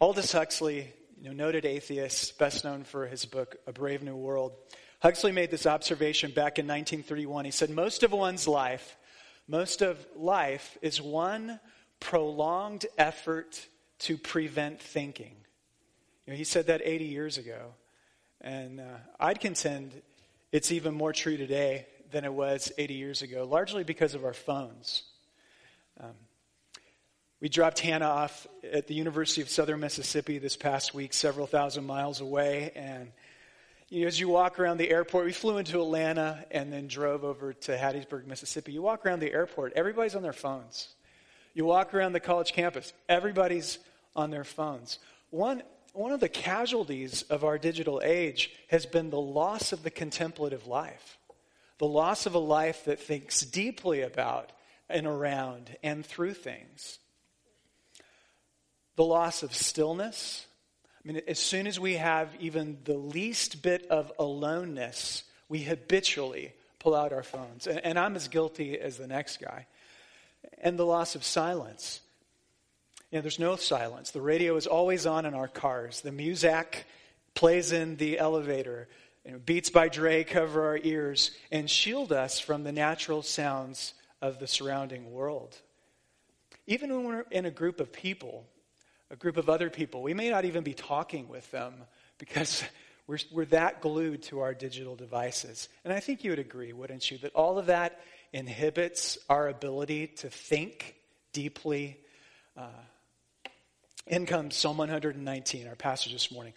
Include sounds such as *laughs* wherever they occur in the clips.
Aldous Huxley, you know, noted atheist, best known for his book, A Brave New World, Huxley made this observation back in 1931. He said, Most of one's life, most of life is one prolonged effort to prevent thinking. You know, he said that 80 years ago. And uh, I'd contend it's even more true today than it was 80 years ago, largely because of our phones. Um, we dropped Hannah off at the University of Southern Mississippi this past week, several thousand miles away. And you know, as you walk around the airport, we flew into Atlanta and then drove over to Hattiesburg, Mississippi. You walk around the airport, everybody's on their phones. You walk around the college campus, everybody's on their phones. One, one of the casualties of our digital age has been the loss of the contemplative life, the loss of a life that thinks deeply about and around and through things, the loss of stillness. I mean, as soon as we have even the least bit of aloneness, we habitually pull out our phones. And, and I'm as guilty as the next guy. And the loss of silence. You know, there's no silence. The radio is always on in our cars. The music plays in the elevator. You know, beats by Dre cover our ears and shield us from the natural sounds of the surrounding world. Even when we're in a group of people, a group of other people, we may not even be talking with them because *laughs* we're, we're that glued to our digital devices. And I think you would agree, wouldn't you, that all of that inhibits our ability to think deeply. Uh, in comes Psalm 119, our passage this morning.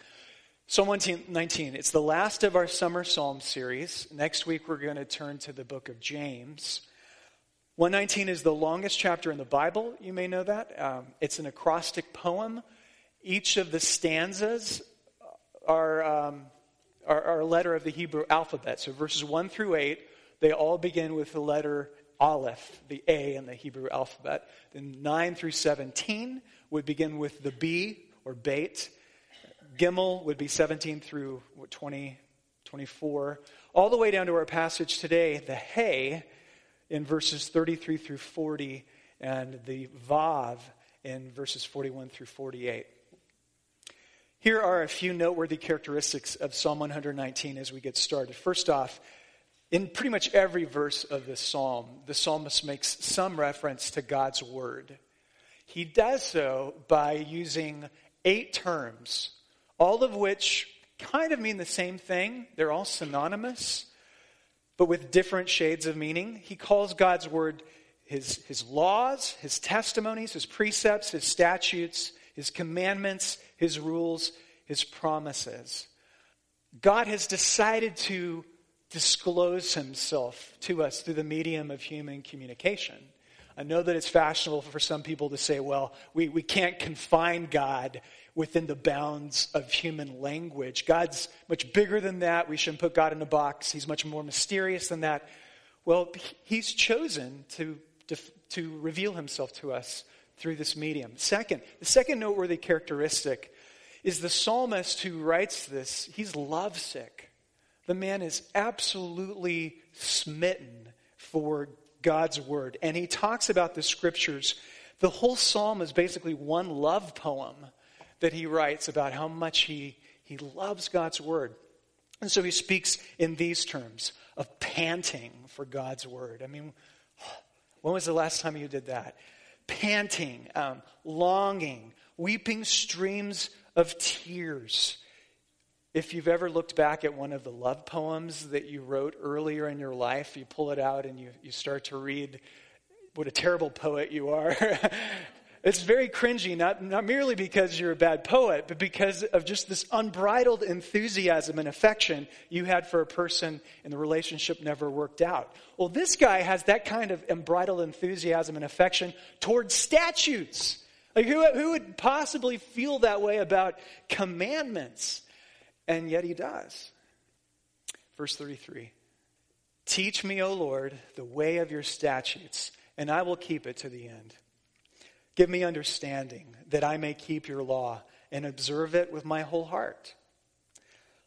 Psalm 119, it's the last of our summer psalm series. Next week, we're going to turn to the book of James. 119 is the longest chapter in the Bible. You may know that. Um, it's an acrostic poem. Each of the stanzas are, um, are, are a letter of the Hebrew alphabet. So verses 1 through 8, they all begin with the letter Aleph, the A in the Hebrew alphabet. Then 9 through 17 would begin with the B or Beit. Gimel would be 17 through 20, 24. All the way down to our passage today, the Hey in verses 33 through 40, and the Vav in verses 41 through 48. Here are a few noteworthy characteristics of Psalm 119 as we get started. First off, in pretty much every verse of this psalm, the psalmist makes some reference to God's word. He does so by using eight terms, all of which kind of mean the same thing. They're all synonymous, but with different shades of meaning. He calls God's word his, his laws, his testimonies, his precepts, his statutes, his commandments, his rules, his promises. God has decided to disclose himself to us through the medium of human communication. I know that it's fashionable for some people to say, well, we, we can't confine God within the bounds of human language. God's much bigger than that. We shouldn't put God in a box. He's much more mysterious than that. Well, He's chosen to, to, to reveal Himself to us through this medium. Second, the second noteworthy characteristic is the psalmist who writes this, he's lovesick. The man is absolutely smitten for God's word. And he talks about the scriptures. The whole psalm is basically one love poem that he writes about how much he, he loves God's word. And so he speaks in these terms of panting for God's word. I mean, when was the last time you did that? Panting, um, longing, weeping streams of tears if you've ever looked back at one of the love poems that you wrote earlier in your life, you pull it out and you, you start to read what a terrible poet you are. *laughs* it's very cringy, not, not merely because you're a bad poet, but because of just this unbridled enthusiasm and affection you had for a person and the relationship never worked out. Well, this guy has that kind of unbridled enthusiasm and affection towards statutes. Like, who, who would possibly feel that way about commandments? And yet he does. Verse 33 Teach me, O Lord, the way of your statutes, and I will keep it to the end. Give me understanding that I may keep your law and observe it with my whole heart.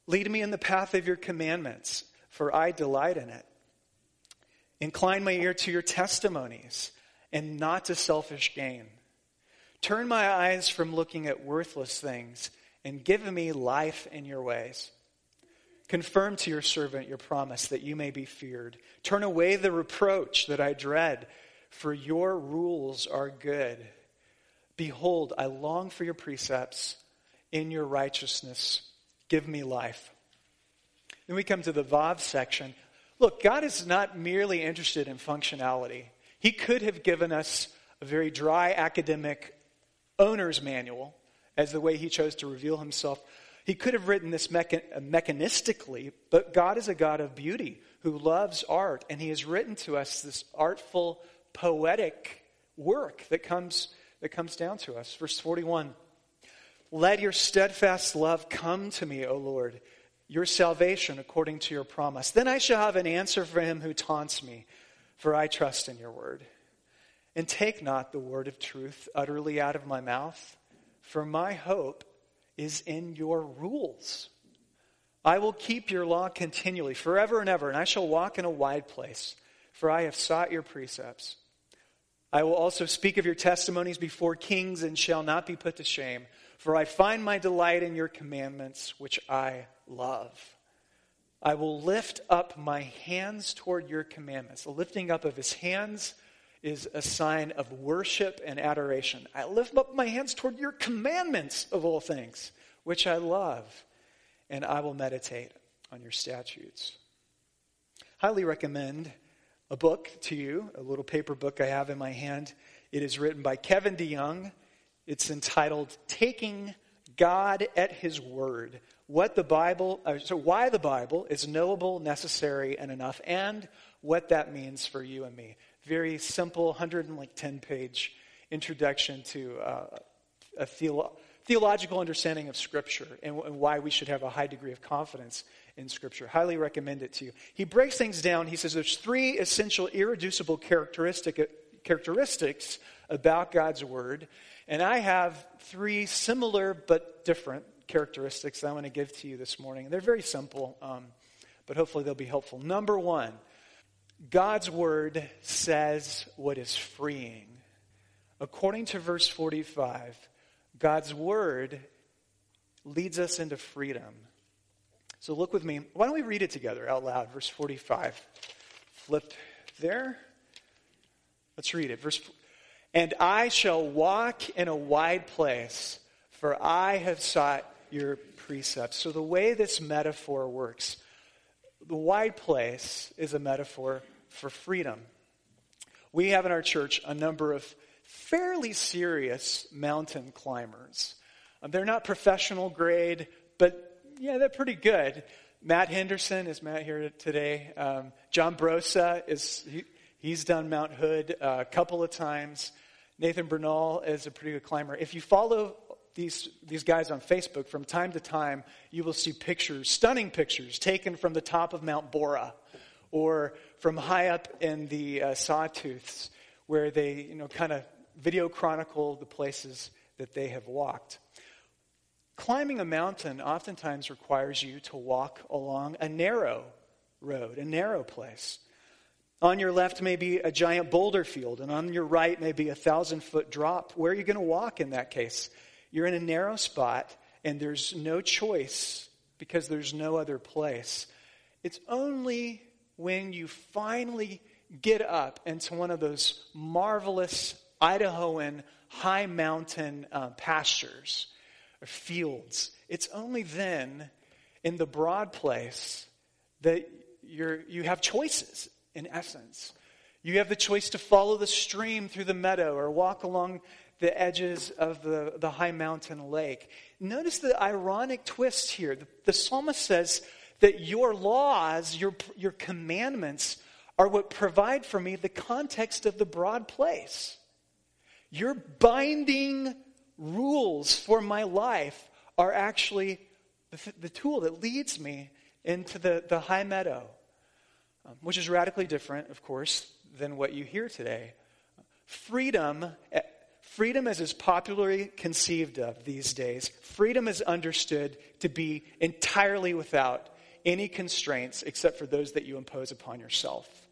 Lead me in the path of your commandments, for I delight in it. Incline my ear to your testimonies and not to selfish gain. Turn my eyes from looking at worthless things and give me life in your ways. Confirm to your servant your promise that you may be feared. Turn away the reproach that I dread, for your rules are good. Behold, I long for your precepts. In your righteousness, give me life. Then we come to the Vav section. Look, God is not merely interested in functionality. He could have given us a very dry academic owner's manual as the way he chose to reveal himself. He could have written this mechan- mechanistically, but God is a God of beauty who loves art, and he has written to us this artful, poetic work that comes, that comes down to us. Verse 41 Let your steadfast love come to me, O Lord, your salvation according to your promise. Then I shall have an answer for him who taunts me, for I trust in your word. And take not the word of truth utterly out of my mouth, for my hope is in your rules. I will keep your law continually, forever and ever, and I shall walk in a wide place, for I have sought your precepts. I will also speak of your testimonies before kings and shall not be put to shame, for I find my delight in your commandments, which I love. I will lift up my hands toward your commandments. The lifting up of his hands is a sign of worship and adoration. I lift up my hands toward your commandments of all things, which I love, and I will meditate on your statutes. Highly recommend a book to you, a little paper book I have in my hand. It is written by Kevin DeYoung. It's entitled Taking God at His Word. What the Bible, uh, so why the Bible is knowable, necessary, and enough, and what that means for you and me very simple 110 page introduction to uh, a theolo- theological understanding of Scripture and, and, why we should have a high degree of confidence in Scripture. Highly recommend it to you. He breaks things down. He says there's three essential, irreducible characteristic, characteristics about God's Word. And I have three similar but different characteristics I want to give to you this morning. They're very simple, um, but hopefully they'll be helpful. Number one, God's word says what is freeing. According to verse 45, God's word leads us into freedom. So look with me. Why don't we read it together out loud? Verse 45. Flip there. Let's read it. Verse And I shall walk in a wide place, for I have sought your precepts. So the way this metaphor works, the wide place is a metaphor for freedom. We have in our church a number of fairly serious mountain climbers. Um, they're not professional grade, but yeah, they're pretty good. Matt Henderson is Matt here today. Um, John Brosa is he, he's done Mount Hood uh, a couple of times. Nathan Bernal is a pretty good climber. If you follow these, these guys on Facebook, from time to time, you will see pictures, stunning pictures, taken from the top of Mount Borah or from high up in the uh, sawtooths, where they, you know, kind of video chronicle the places that they have walked. Climbing a mountain oftentimes requires you to walk along a narrow road, a narrow place. On your left may be a giant boulder field, and on your right may be a thousand foot drop. Where are you going to walk in that case? You're in a narrow spot, and there's no choice because there's no other place. It's only when you finally get up into one of those marvelous Idahoan high mountain uh, pastures or fields. It's only then in the broad place that you're, you have choices, in essence. You have the choice to follow the stream through the meadow or walk along the edges of the, the high mountain lake. Notice the ironic twist here. The, the psalmist says, that your laws, your, your commandments, are what provide for me the context of the broad place. Your binding rules for my life are actually the, the tool that leads me into the, the high meadow, um, which is radically different, of course, than what you hear today. Freedom, eh, freedom as is popularly conceived of these days, freedom is understood to be entirely without any constraints except for those that you impose upon yourself.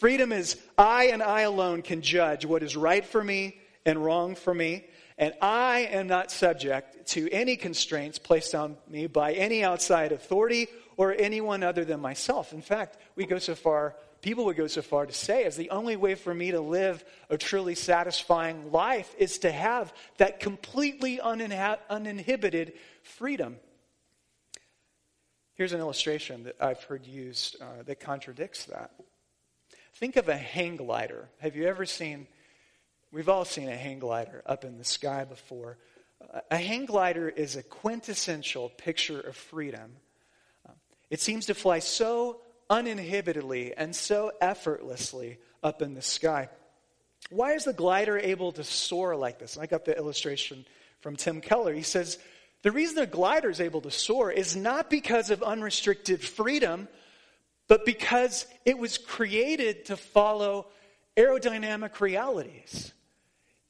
Freedom is I and I alone can judge what is right for me and wrong for me. and I am not subject to any constraints placed on me by any outside authority or anyone other than myself. In fact, we go so far, people would go so far to say, as the only way for me to live a truly satisfying life is to have that completely uninha- uninhibited freedom. Here's an illustration that I've heard used uh, that contradicts that. Think of a hang glider. Have you ever seen? We've all seen a hang glider up in the sky before. A hang glider is a quintessential picture of freedom. It seems to fly so uninhibitedly and so effortlessly up in the sky. Why is the glider able to soar like this? I got the illustration from Tim Keller. He says the reason the glider is able to soar is not because of unrestricted freedom, but because it was created to follow aerodynamic realities.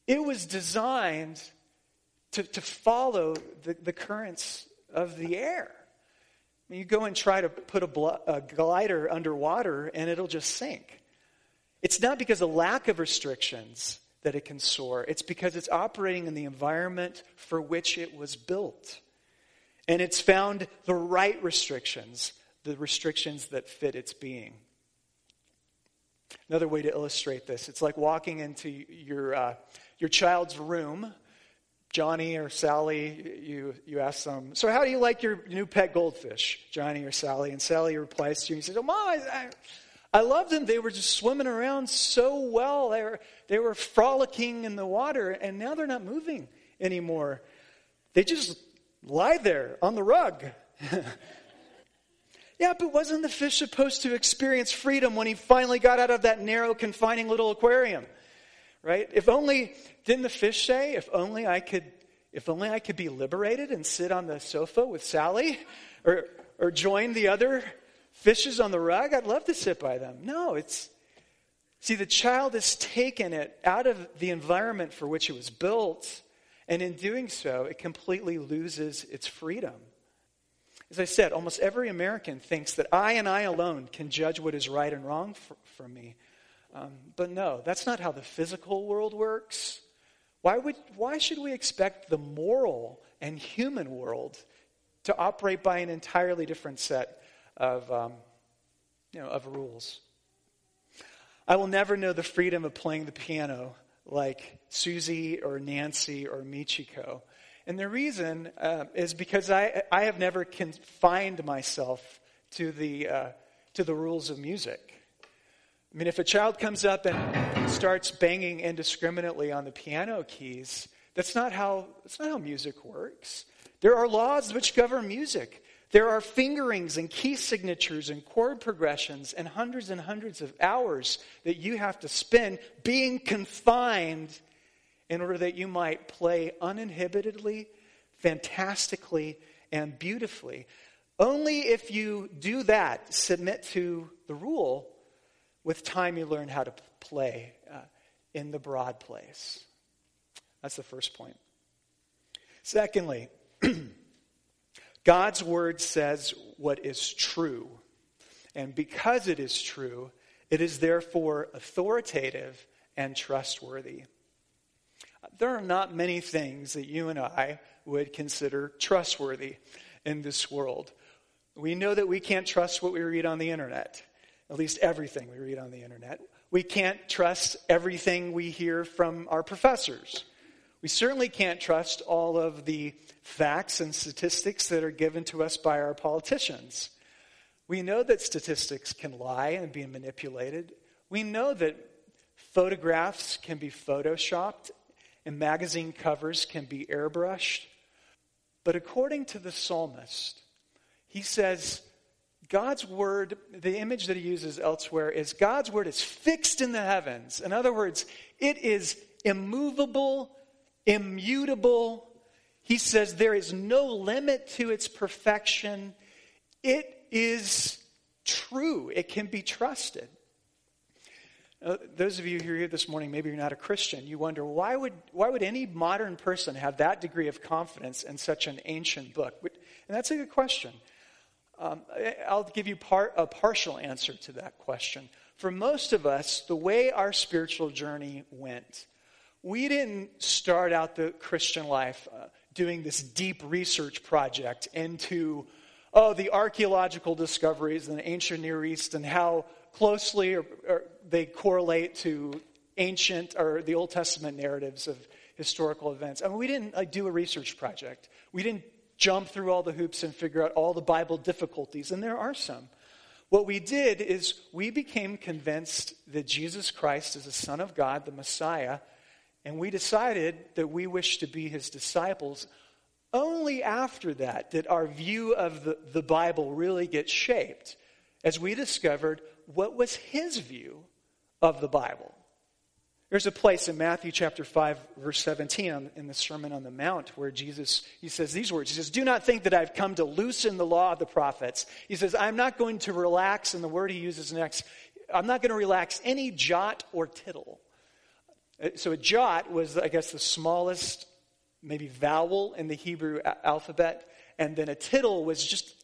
It was designed to, to follow the, the currents of the air. I mean, you go and try to put a, bl- a glider underwater and it'll just sink. It's not because of lack of restrictions that it can soar, it's because it's operating in the environment for which it was built. And it's found the right restrictions the restrictions that fit its being. Another way to illustrate this it's like walking into your, uh, your child's room. Johnny or Sally, you, you ask them, So, how do you like your new pet goldfish? Johnny or Sally. And Sally replies to you and says, Oh, Mom, I, I, I love them. They were just swimming around so well. They were, they were frolicking in the water, and now they're not moving anymore. They just lie there on the rug. *laughs* Yeah, but wasn't the fish supposed to experience freedom when he finally got out of that narrow, confining little aquarium? Right? If only, didn't the fish say, if only I could, if only I could be liberated and sit on the sofa with Sally or, or join the other fishes on the rug, I'd love to sit by them. No, it's, see, the child has taken it out of the environment for which it was built, and in doing so, it completely loses its freedom. As I said, almost every American thinks that I and I alone can judge what is right and wrong for, for me. Um, but no, that's not how the physical world works. Why, would, why should we expect the moral and human world to operate by an entirely different set of, um, you know, of rules? I will never know the freedom of playing the piano like Susie or Nancy or Michiko. And the reason uh, is because I, I have never confined myself to the, uh, to the rules of music. I mean, if a child comes up and starts banging indiscriminately on the piano keys, that's not how, that's not how music works. There are laws which govern music. There are fingerings and key signatures and chord progressions and hundreds and hundreds of hours that you have to spend being confined in order that you might play uninhibitedly, fantastically, and beautifully. Only if you do that, submit to the rule, with time you learn how to play uh, in the broad place. That's the first point. Secondly, *clears throat* God's word says what is true. And because it is true, it is therefore authoritative and trustworthy. There are not many things that you and I would consider trustworthy in this world. We know that we can't trust what we read on the internet, at least everything we read on the internet. We can't trust everything we hear from our professors. We certainly can't trust all of the facts and statistics that are given to us by our politicians. We know that statistics can lie and be manipulated. We know that photographs can be photoshopped and magazine covers can be airbrushed. But according to the psalmist, he says God's word, the image that he uses elsewhere is God's word is fixed in the heavens. In other words, it is immovable, immutable. He says there is no limit to its perfection. It is true, it can be trusted. Uh, those of you who are here this morning, maybe you're not a Christian, you wonder why would, why would any modern person have that degree of confidence in such an ancient book? And that's a good question. Um, I'll give you part, a partial answer to that question. For most of us, the way our spiritual journey went we didn't start out the Christian life uh, doing this deep research project into, oh, the archaeological discoveries in the ancient Near East and how closely or, or they correlate to ancient or the Old Testament narratives of historical events. I mean, we didn't like, do a research project. We didn't jump through all the hoops and figure out all the Bible difficulties, and there are some. What we did is we became convinced that Jesus Christ is the Son of God, the Messiah, and we decided that we wish to be his disciples. Only after that did our view of the, the Bible really get shaped as we discovered what was his view of the Bible. There's a place in Matthew chapter 5, verse 17 in the Sermon on the Mount where Jesus, he says these words. He says, Do not think that I've come to loosen the law of the prophets. He says, I'm not going to relax, and the word he uses next, I'm not going to relax any jot or tittle. Uh, so a jot was, I guess, the smallest maybe vowel in the Hebrew alphabet, and then a tittle was just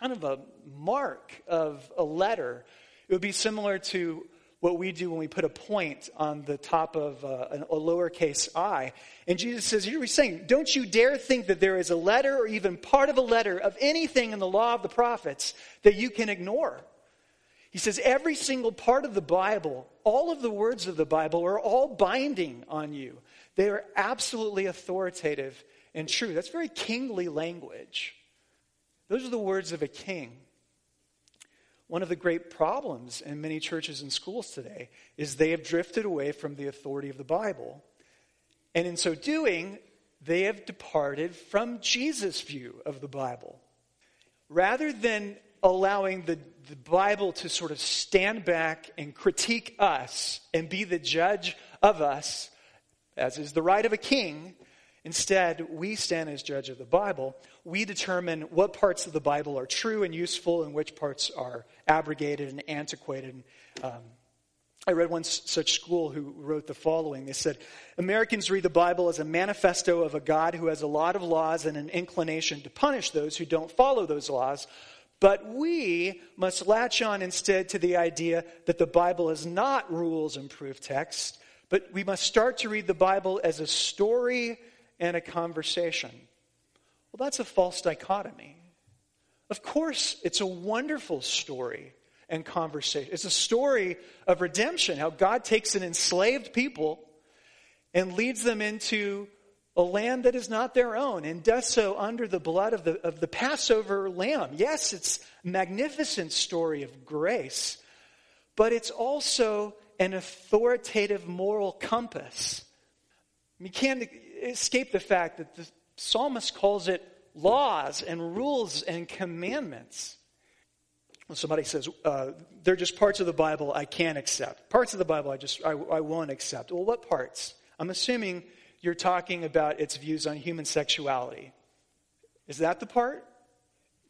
kind of a mark of a letter. It would be similar to what we do when we put a point on the top of uh, a, a lowercase i. And Jesus says, he's saying, Don't you dare think that there is a letter or even part of a letter of anything in the law of the prophets that you can ignore. He says, Every single part of the Bible, all of the words of the Bible are all binding on you. They are absolutely authoritative and true. That's very kingly language. Those are the words of a king. One of the great problems in many churches and schools today is they have drifted away from the authority of the Bible. And in so doing, they have departed from Jesus' view of the Bible. Rather than allowing the, the Bible to sort of stand back and critique us and be the judge of us, as is the right of a king, Instead, we stand as judge of the Bible. We determine what parts of the Bible are true and useful and which parts are abrogated and antiquated. Um, I read one such school who wrote the following. They said, Americans read the Bible as a manifesto of a God who has a lot of laws and an inclination to punish those who don't follow those laws. But we must latch on instead to the idea that the Bible is not rules and proof text, but we must start to read the Bible as a story and a conversation. Well, that's a false dichotomy. Of course, it's a wonderful story and conversation. It's a story of redemption, how God takes an enslaved people and leads them into a land that is not their own and does so under the blood of the, of the Passover lamb. Yes, it's a magnificent story of grace, but it's also an authoritative moral compass. You can't escape the fact that the psalmist calls it laws and rules and commandments. When somebody says, uh, they're just parts of the Bible I can't accept. Parts of the Bible I just, I, I won't accept. Well, what parts? I'm assuming you're talking about its views on human sexuality. Is that the part?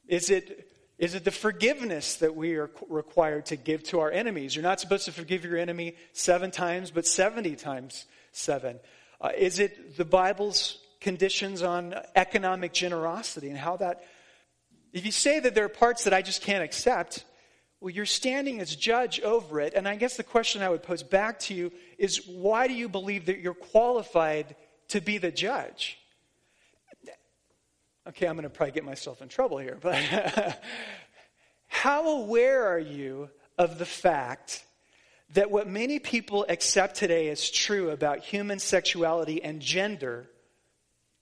Is it, is it the forgiveness that we are required to give to our enemies? You're not supposed to forgive your enemy seven times, but 70 times seven. Uh, is it the Bible's conditions on economic generosity and how that. If you say that there are parts that I just can't accept, well, you're standing as judge over it. And I guess the question I would pose back to you is why do you believe that you're qualified to be the judge? Okay, I'm going to probably get myself in trouble here, but *laughs* how aware are you of the fact that what many people accept today as true about human sexuality and gender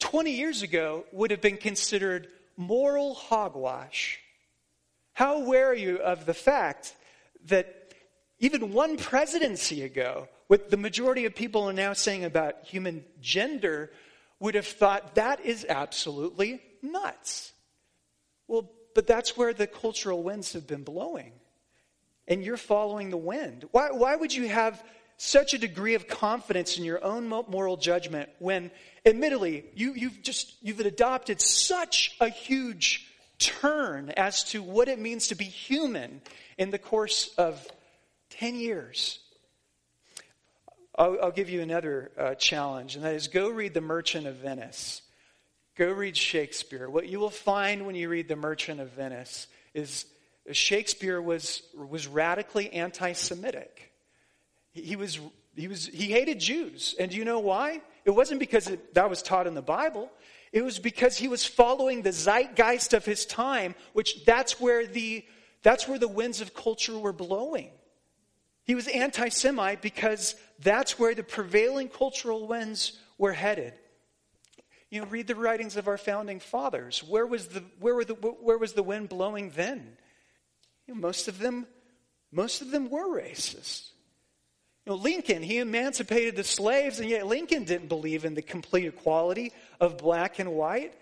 20 years ago would have been considered moral hogwash. How aware are you of the fact that even one presidency ago, what the majority of people are now saying about human gender, would have thought that is absolutely nuts? Well, but that's where the cultural winds have been blowing and you're following the wind? Why, why would you have such a degree of confidence in your own moral judgment when, admittedly, you, you've just you've adopted such a huge turn as to what it means to be human in the course of 10 years? I'll, I'll give you another uh, challenge, and that is go read The Merchant of Venice. Go read Shakespeare. What you will find when you read The Merchant of Venice is Shakespeare was, was radically anti Semitic. He was, he, was, he hated Jews. And do you know why? It wasn't because it, that was taught in the Bible. It was because he was following the zeitgeist of his time, which that's where the, that's where the winds of culture were blowing. He was anti Semite because that's where the prevailing cultural winds were headed. You know, read the writings of our founding fathers. Where was the, where were the, where was the wind blowing then? You know, most of them, most of them were racist. You know, Lincoln, he emancipated the slaves, and yet Lincoln didn't believe in the complete equality of black and white.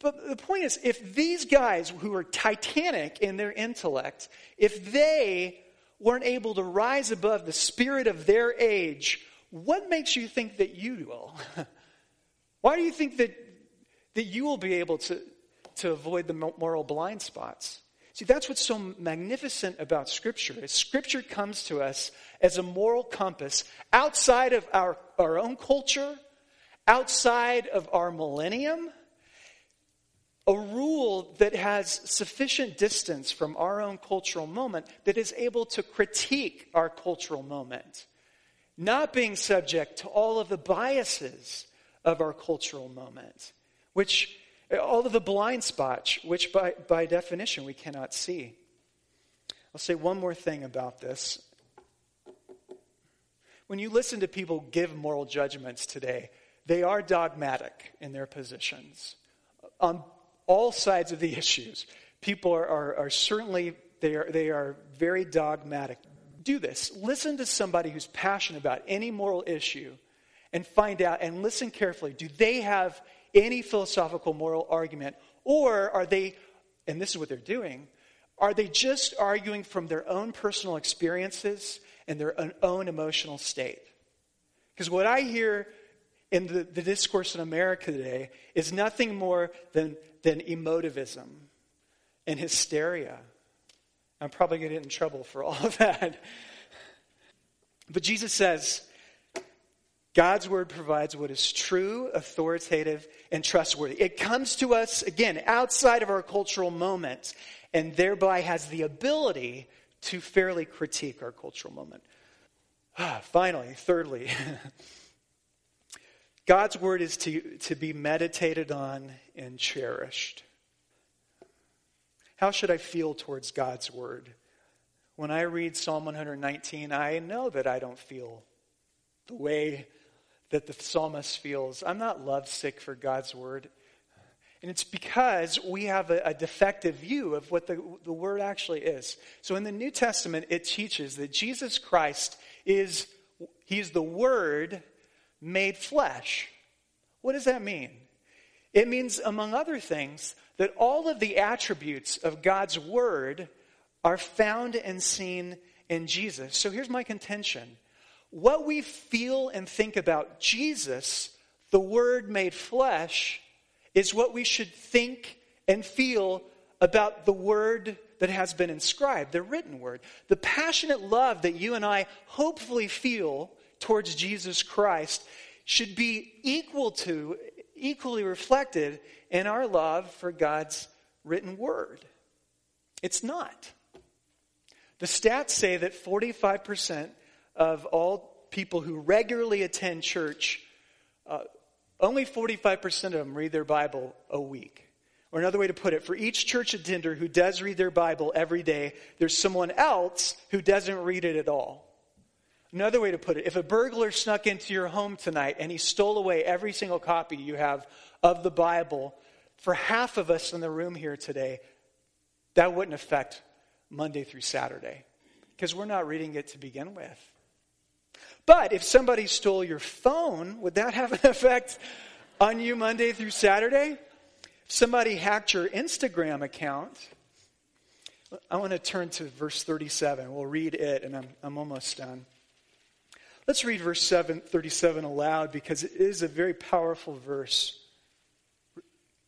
But the point is, if these guys who are titanic in their intellect, if they weren't able to rise above the spirit of their age, what makes you think that you will? *laughs* Why do you think that, that you will be able to, to avoid the moral blind spots? See, that's what's so magnificent about Scripture. Is Scripture comes to us as a moral compass outside of our, our own culture, outside of our millennium, a rule that has sufficient distance from our own cultural moment that is able to critique our cultural moment, not being subject to all of the biases of our cultural moment, which all of the blind spots, which by, by definition we cannot see. I'll say one more thing about this. When you listen to people give moral judgments today, they are dogmatic in their positions on all sides of the *laughs* issues. People are, are, are certainly they are, they are very dogmatic. Do this. Listen to somebody who's passionate about any moral issue and find out and listen carefully. Do they have any philosophical moral argument? Or are they, and this is what they're doing, are they just arguing from their own personal experiences and their own emotional state? Because what I hear in the, the, discourse in America today is nothing more than, than emotivism and hysteria. I'm probably going to get in trouble for all of that. But Jesus says, God's word provides what is true, authoritative, and trustworthy. It comes to us, again, outside of our cultural moment, and thereby has the ability to fairly critique our cultural moment. Ah, *sighs* finally, thirdly, *laughs* God's word is to, to be meditated on and cherished. How should I feel towards God's word? When I read Psalm 119, I know that I don't feel the way that the psalmist feels. I'm not lovesick for God's word. And it's because we have a, a, defective view of what the, the word actually is. So in the New Testament, it teaches that Jesus Christ is, he's the word made flesh. What does that mean? It means, among other things, that all of the attributes of God's word are found and seen in Jesus. So here's my contention what we feel and think about Jesus, the Word made flesh, is what we should think and feel about the Word that has been inscribed, the written Word. The passionate love that you and I hopefully feel towards Jesus Christ should be equal to, equally reflected in our love for God's written Word. It's not. The stats say that 45% of all people who regularly attend church, uh, only 45% of them read their Bible a week. Or another way to put it, for each church attender who does read their Bible every day, there's someone else who doesn't read it at all. Another way to put it, if a burglar snuck into your home tonight and he stole away every single copy you have of the Bible, for half of us in the room here today, that wouldn't affect Monday through Saturday because we're not reading it to begin with. But if somebody stole your phone, would that have an *laughs* effect on you Monday through Saturday? If somebody hacked your Instagram account, I want to turn to verse 37. We'll read it, and I'm, I'm almost done. Let's read verse 7, 37 aloud because it is a very powerful verse.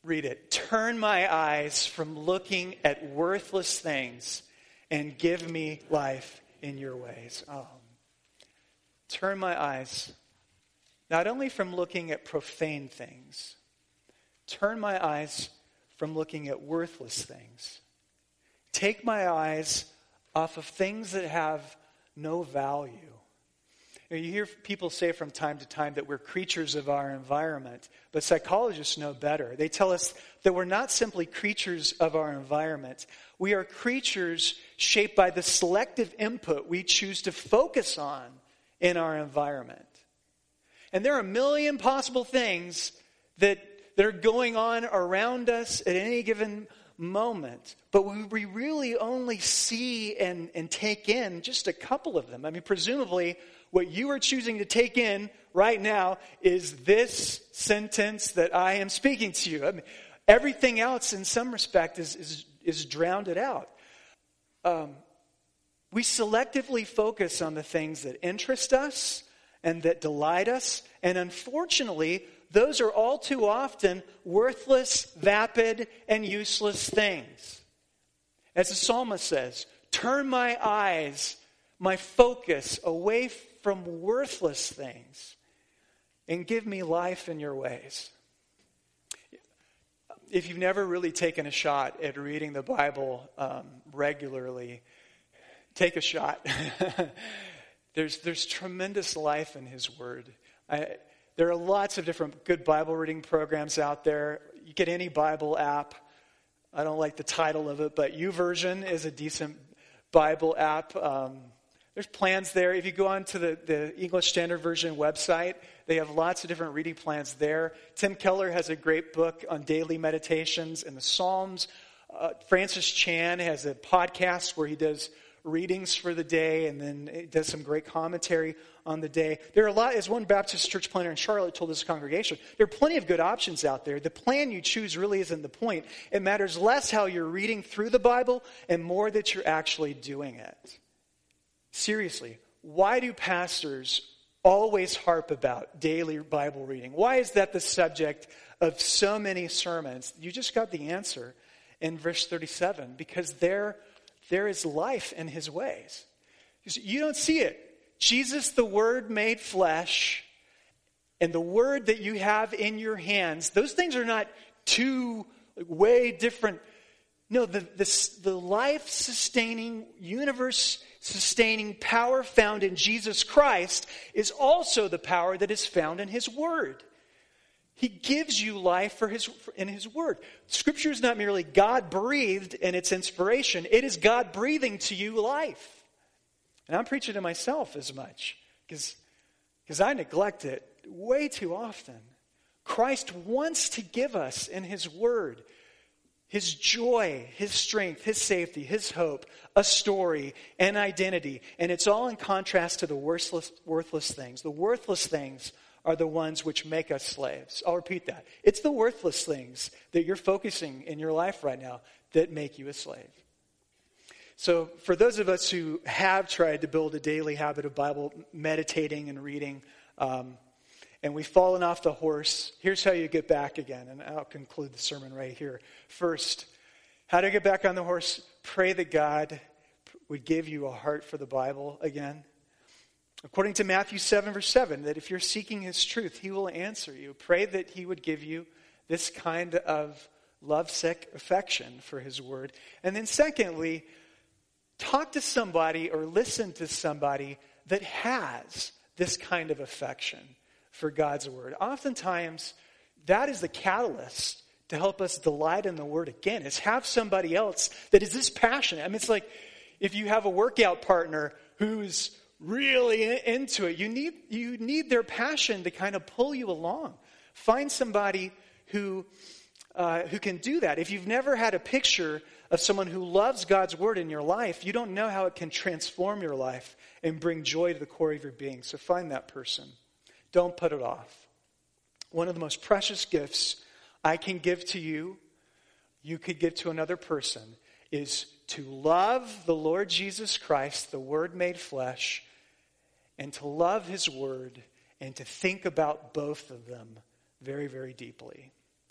Read it. Turn my eyes from looking at worthless things and give me life in your ways. Oh, turn my eyes not only from looking at profane things, turn my eyes from looking at worthless things. Take my eyes off of things that have no value You, hear people say from time to time that we're creatures of our environment, but psychologists know better. They tell us that we're not simply creatures of our environment, we are creatures shaped by the selective input we choose to focus on in our environment. And there are a million possible things that, that are going on around us at any given moment, but we really only see and, and take in just a couple of them. I mean, presumably, what you are choosing to take in right now is this sentence that I am speaking to you. I mean, everything else, in some respect, is, is, is drowned out. Um, we selectively focus on the things that interest us and that delight us, and unfortunately, those are all too often worthless, vapid, and useless things. As the psalmist says, turn my eyes, my focus away from worthless things and give me life in your ways. If you've never really taken a shot at reading the Bible um, regularly, take a shot. *laughs* there's, there's tremendous life in His Word. I, there are lots of different good Bible reading programs out there. You get any Bible app. I don't like the title of it, but YouVersion is a decent Bible app. Um, there's plans there. If you go on to the, the English Standard Version website, they have lots of different reading plans there. Tim Keller has a great book on daily meditations and the Psalms. Uh, Francis Chan has a podcast where he does readings for the day and then it does some great commentary on the day. There are a lot, as one Baptist church planner in Charlotte told his congregation, there are plenty of good options out there. The plan you choose really isn't the point. It matters less how you're reading through the Bible and more that you're actually doing it. Seriously, why do pastors always harp about daily Bible reading? Why is that the subject of so many sermons? You just got the answer in verse 37 because there there is life in his ways. You don't see it. Jesus, the Word made flesh, and the Word that you have in your hands, those things are not two way different. No, the, the, the life sustaining, universe sustaining power found in Jesus Christ is also the power that is found in His Word. He gives you life for his, in His Word. Scripture is not merely God breathed in its inspiration, it is God breathing to you life. And I'm preaching to myself as much because I neglect it way too often. Christ wants to give us in His Word His joy, His strength, His safety, His hope, a story, an identity. And it's all in contrast to the worthless, worthless things. The worthless things are the ones which make us slaves. I'll repeat that. It's the worthless things that you're focusing in your life right now that make you a slave. So, for those of us who have tried to build a daily habit of Bible meditating and reading, um, and we've fallen off the horse, here's how you get back again. And I'll conclude the sermon right here. First, how to get back on the horse? Pray that God would give you a heart for the Bible again. According to Matthew 7, verse 7, that if you're seeking his truth, he will answer you. Pray that he would give you this kind of lovesick affection for his word. And then, secondly, talk to somebody or listen to somebody that has this kind of affection for God's word. Oftentimes, that is the catalyst to help us delight in the word again, is have somebody else that is this passionate. I mean, it's like if you have a workout partner who's really into it. You need, you need their passion to kind of pull you along. Find somebody who, uh, who can do that. If you've never had a picture of someone who loves God's word in your life, you don't know how it can transform your life and bring joy to the core of your being. So find that person. Don't put it off. One of the most precious gifts I can give to you, you could give to another person, is to love the Lord Jesus Christ, the Word made flesh, and to love His Word and to think about both of them very, very deeply.